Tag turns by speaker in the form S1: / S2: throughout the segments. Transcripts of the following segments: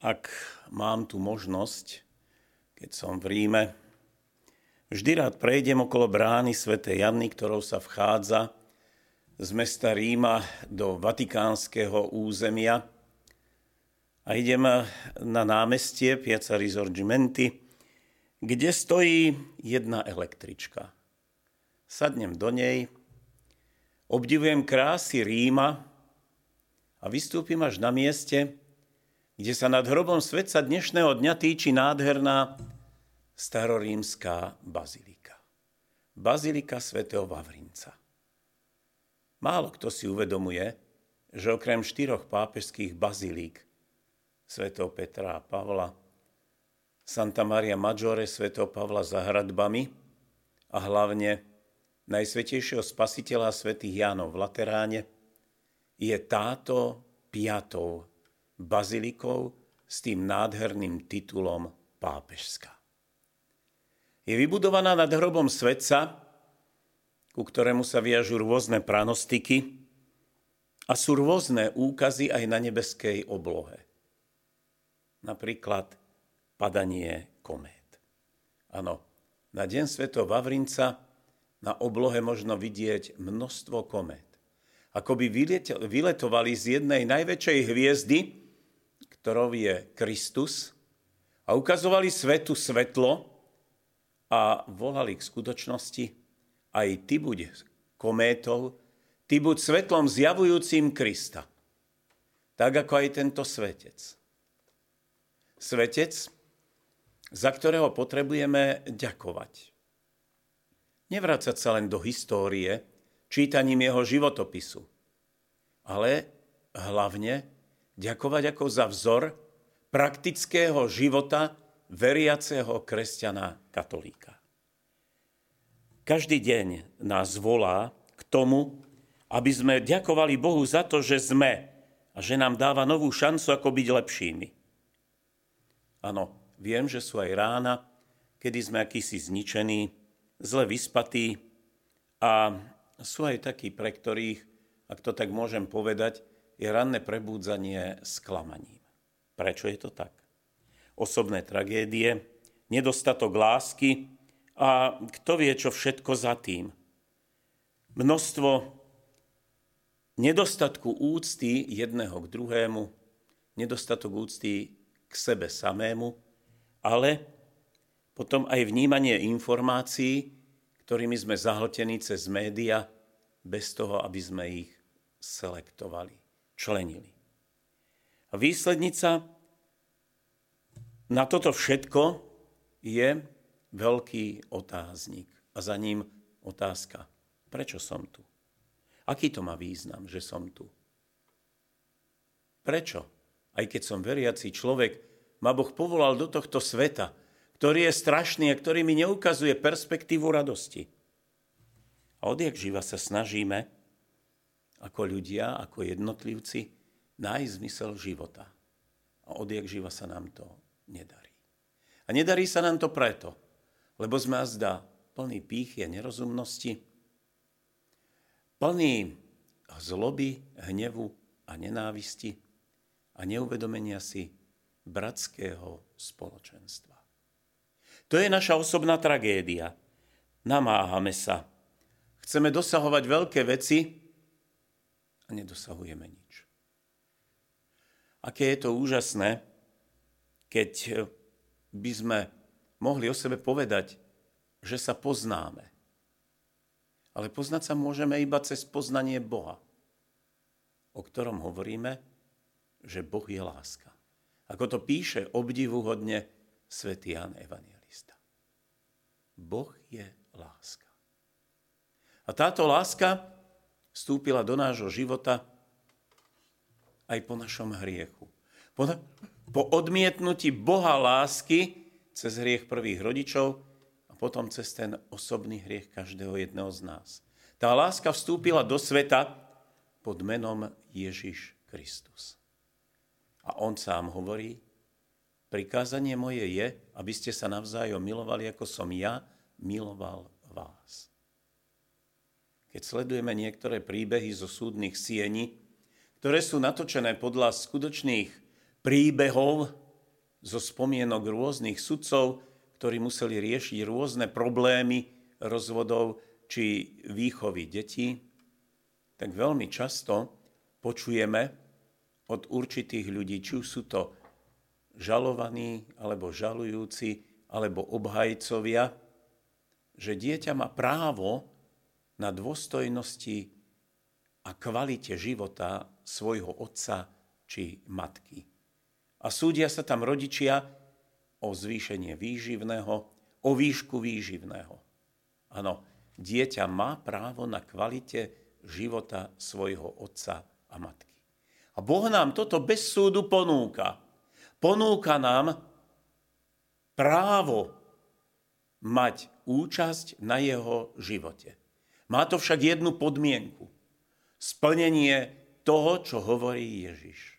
S1: ak mám tu možnosť, keď som v Ríme, vždy rád prejdem okolo brány Sv. Jany, ktorou sa vchádza z mesta Ríma do vatikánskeho územia a idem na námestie Piazza Risorgimenti, kde stojí jedna električka. Sadnem do nej, obdivujem krásy Ríma a vystúpim až na mieste, kde sa nad hrobom svetca dnešného dňa týči nádherná starorímská bazilika. Bazilika svätého Vavrinca. Málo kto si uvedomuje, že okrem štyroch pápežských bazilík svätého Petra a Pavla, Santa Maria Maggiore svätého Pavla za hradbami a hlavne Najsvetejšieho spasiteľa svätých Jánov v Lateráne, je táto piatou bazilikou s tým nádherným titulom pápežská. Je vybudovaná nad hrobom svetca, ku ktorému sa viažú rôzne pranostiky a sú rôzne úkazy aj na nebeskej oblohe. Napríklad padanie komét. Áno, na deň Sveto Vavrinca na oblohe možno vidieť množstvo komét. Ako by vyletovali z jednej najväčšej hviezdy, ktorou je Kristus, a ukazovali svetu svetlo a volali k skutočnosti, aj ty buď kométou, ty buď svetlom zjavujúcim Krista. Tak ako aj tento svetec. Svetec, za ktorého potrebujeme ďakovať. Nevrácať sa len do histórie, čítaním jeho životopisu, ale hlavne ďakovať ako za vzor praktického života veriaceho kresťana katolíka. Každý deň nás volá k tomu, aby sme ďakovali Bohu za to, že sme a že nám dáva novú šancu, ako byť lepšími. Áno, viem, že sú aj rána, kedy sme akýsi zničení, zle vyspatí a sú aj takí, pre ktorých, ak to tak môžem povedať, je ranné prebúdzanie sklamaním. Prečo je to tak? Osobné tragédie, nedostatok lásky a kto vie, čo všetko za tým. Množstvo nedostatku úcty jedného k druhému, nedostatok úcty k sebe samému, ale potom aj vnímanie informácií, ktorými sme zahltení cez média, bez toho, aby sme ich selektovali členili. A výslednica na toto všetko je veľký otáznik a za ním otázka, prečo som tu? Aký to má význam, že som tu? Prečo? Aj keď som veriaci človek, ma Boh povolal do tohto sveta, ktorý je strašný a ktorý mi neukazuje perspektívu radosti. A odjak živa sa snažíme ako ľudia, ako jednotlivci, nájsť zmysel života. A odjak živa sa nám to nedarí. A nedarí sa nám to preto, lebo sme azda plný pýchy a nerozumnosti, plný zloby, hnevu a nenávisti a neuvedomenia si bratského spoločenstva. To je naša osobná tragédia. Namáhame sa. Chceme dosahovať veľké veci, a nedosahujeme nič. Aké je to úžasné, keď by sme mohli o sebe povedať, že sa poznáme. Ale poznať sa môžeme iba cez poznanie Boha, o ktorom hovoríme, že Boh je láska. Ako to píše obdivuhodne svätý Jan Evangelista. Boh je láska. A táto láska vstúpila do nášho života aj po našom hriechu. Po, po odmietnutí Boha lásky cez hriech prvých rodičov a potom cez ten osobný hriech každého jedného z nás. Tá láska vstúpila do sveta pod menom Ježiš Kristus. A on sám hovorí, prikázanie moje je, aby ste sa navzájom milovali, ako som ja miloval vás. Keď sledujeme niektoré príbehy zo súdnych siení, ktoré sú natočené podľa skutočných príbehov zo spomienok rôznych sudcov, ktorí museli riešiť rôzne problémy rozvodov či výchovy detí, tak veľmi často počujeme od určitých ľudí, či už sú to žalovaní, alebo žalujúci, alebo obhajcovia, že dieťa má právo na dôstojnosti a kvalite života svojho otca či matky. A súdia sa tam rodičia o zvýšenie výživného, o výšku výživného. Áno, dieťa má právo na kvalite života svojho otca a matky. A Boh nám toto bez súdu ponúka. Ponúka nám právo mať účasť na jeho živote. Má to však jednu podmienku. Splnenie toho, čo hovorí Ježiš.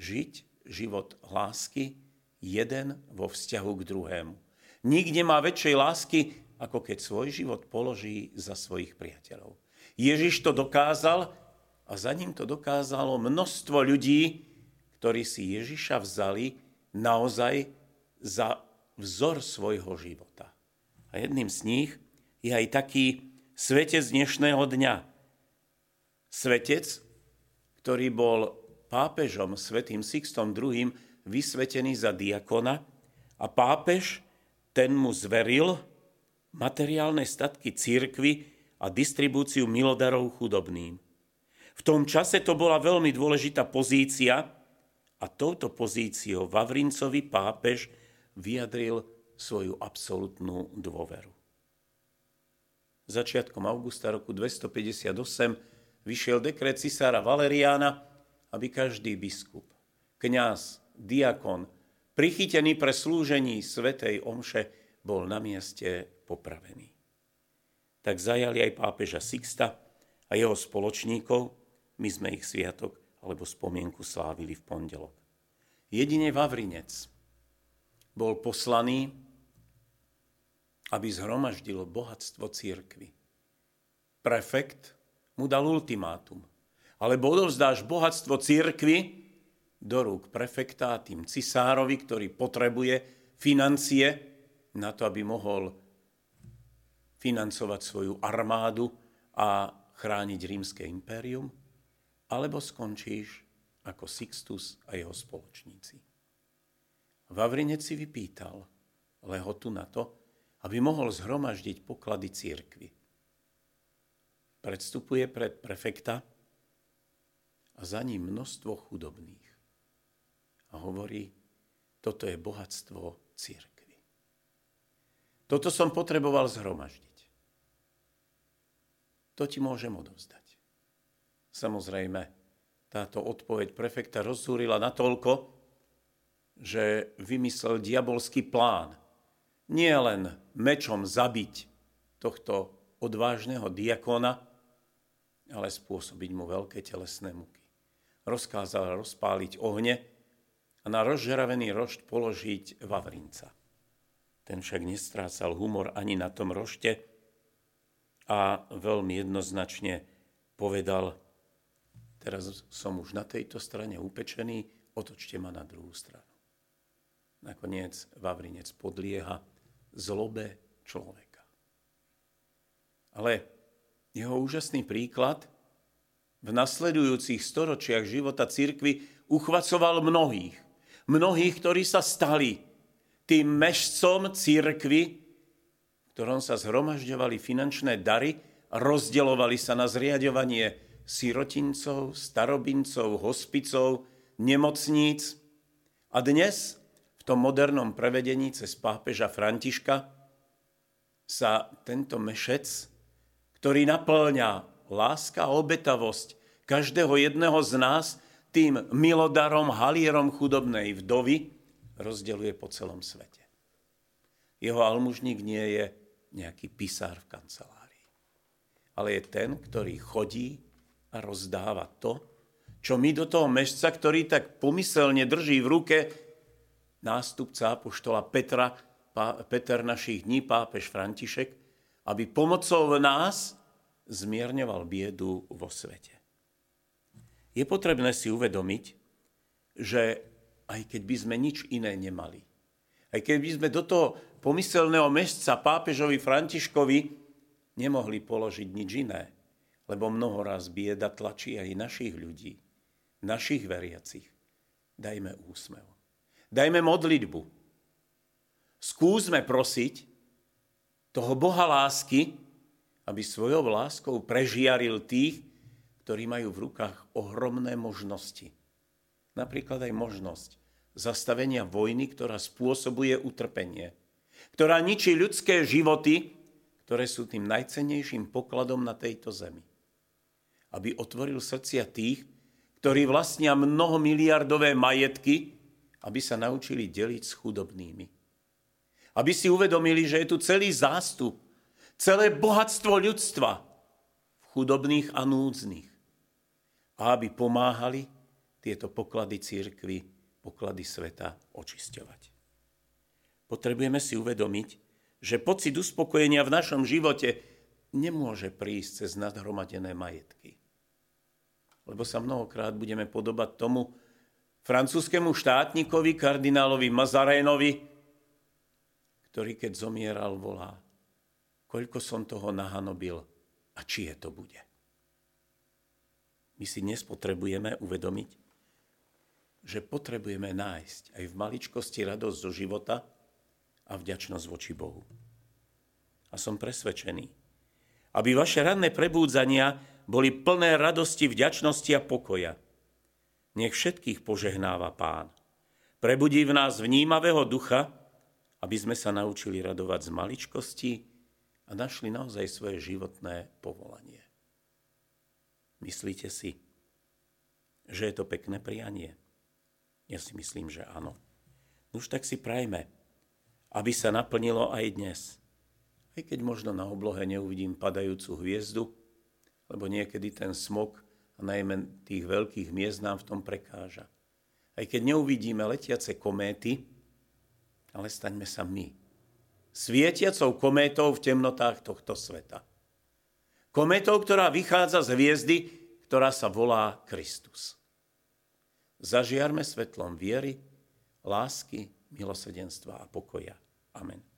S1: Žiť život lásky jeden vo vzťahu k druhému. Nikde má väčšej lásky, ako keď svoj život položí za svojich priateľov. Ježiš to dokázal a za ním to dokázalo množstvo ľudí, ktorí si Ježiša vzali naozaj za vzor svojho života. A jedným z nich je aj taký svetec dnešného dňa. Svetec, ktorý bol pápežom svetým Sixtom II vysvetený za diakona a pápež ten mu zveril materiálne statky církvy a distribúciu milodarov chudobným. V tom čase to bola veľmi dôležitá pozícia a touto pozíciou Vavrincovi pápež vyjadril svoju absolútnu dôveru. Začiatkom augusta roku 258 vyšiel dekret cisára Valeriána, aby každý biskup, kňaz, diakon, prichytený pre slúžení svetej omše, bol na mieste popravený. Tak zajali aj pápeža Sixta a jeho spoločníkov, my sme ich sviatok alebo spomienku slávili v pondelok. Jedine Vavrinec, bol poslaný, aby zhromaždil bohatstvo církvy. Prefekt mu dal ultimátum. Alebo odovzdáš bohatstvo církvy do rúk prefekta tým cisárovi, ktorý potrebuje financie na to, aby mohol financovať svoju armádu a chrániť rímske impérium, alebo skončíš ako Sixtus a jeho spoločníci. Vavrinec si vypýtal lehotu na to, aby mohol zhromaždiť poklady církvy. Predstupuje pred prefekta a za ním množstvo chudobných. A hovorí, toto je bohatstvo církvy. Toto som potreboval zhromaždiť. To ti môžem odovzdať. Samozrejme, táto odpoveď prefekta rozzúrila natoľko, že vymyslel diabolský plán. Nie len mečom zabiť tohto odvážneho diakona, ale spôsobiť mu veľké telesné muky. Rozkázal rozpáliť ohne a na rozžeravený rošt položiť Vavrinca. Ten však nestrácal humor ani na tom rošte a veľmi jednoznačne povedal, teraz som už na tejto strane upečený, otočte ma na druhú stranu. Nakoniec Vavrinec podlieha zlobe človeka. Ale jeho úžasný príklad v nasledujúcich storočiach života cirkvy uchvacoval mnohých. Mnohých, ktorí sa stali tým mešcom cirkvy, v ktorom sa zhromažďovali finančné dary, rozdeľovali sa na zriadovanie sirotincov, starobincov, hospicov, nemocníc. A dnes tom modernom prevedení cez pápeža Františka sa tento mešec, ktorý naplňa láska a obetavosť každého jedného z nás tým milodarom, halierom chudobnej vdovy, rozdeluje po celom svete. Jeho almužník nie je nejaký pisár v kancelárii, ale je ten, ktorý chodí a rozdáva to, čo my do toho mešca, ktorý tak pomyselne drží v ruke nástupca apoštola Petra, Peter našich dní, pápež František, aby pomocou nás zmierňoval biedu vo svete. Je potrebné si uvedomiť, že aj keď by sme nič iné nemali. Aj keď by sme do toho pomyselného mešca pápežovi Františkovi nemohli položiť nič iné, lebo mnoho raz bieda tlačí aj našich ľudí, našich veriacich. Dajme úsmev. Dajme modlitbu. Skúsme prosiť toho Boha lásky, aby svojou láskou prežiaril tých, ktorí majú v rukách ohromné možnosti. Napríklad aj možnosť zastavenia vojny, ktorá spôsobuje utrpenie, ktorá ničí ľudské životy, ktoré sú tým najcennejším pokladom na tejto zemi. Aby otvoril srdcia tých, ktorí vlastnia mnohomiliardové majetky, aby sa naučili deliť s chudobnými. Aby si uvedomili, že je tu celý zástup, celé bohatstvo ľudstva v chudobných a núdznych. A aby pomáhali tieto poklady církvy poklady sveta očisťovať. Potrebujeme si uvedomiť, že pocit uspokojenia v našom živote nemôže prísť cez nadhromadené majetky. Lebo sa mnohokrát budeme podobať tomu francúzskému štátnikovi, kardinálovi Mazarénovi, ktorý keď zomieral, volá, koľko som toho nahanobil a či je to bude. My si dnes potrebujeme uvedomiť, že potrebujeme nájsť aj v maličkosti radosť zo života a vďačnosť voči Bohu. A som presvedčený, aby vaše ranné prebúdzania boli plné radosti, vďačnosti a pokoja. Nech všetkých požehnáva Pán. Prebudí v nás vnímavého ducha, aby sme sa naučili radovať z maličkosti a našli naozaj svoje životné povolanie. Myslíte si, že je to pekné prianie? Ja si myslím, že áno. Už tak si prajme, aby sa naplnilo aj dnes. Aj keď možno na oblohe neuvidím padajúcu hviezdu, lebo niekedy ten smog a najmä tých veľkých miest nám v tom prekáža. Aj keď neuvidíme letiace kométy, ale staňme sa my. Svietiacou kométou v temnotách tohto sveta. Kométou, ktorá vychádza z hviezdy, ktorá sa volá Kristus. Zažiarme svetlom viery, lásky, milosedenstva a pokoja. Amen.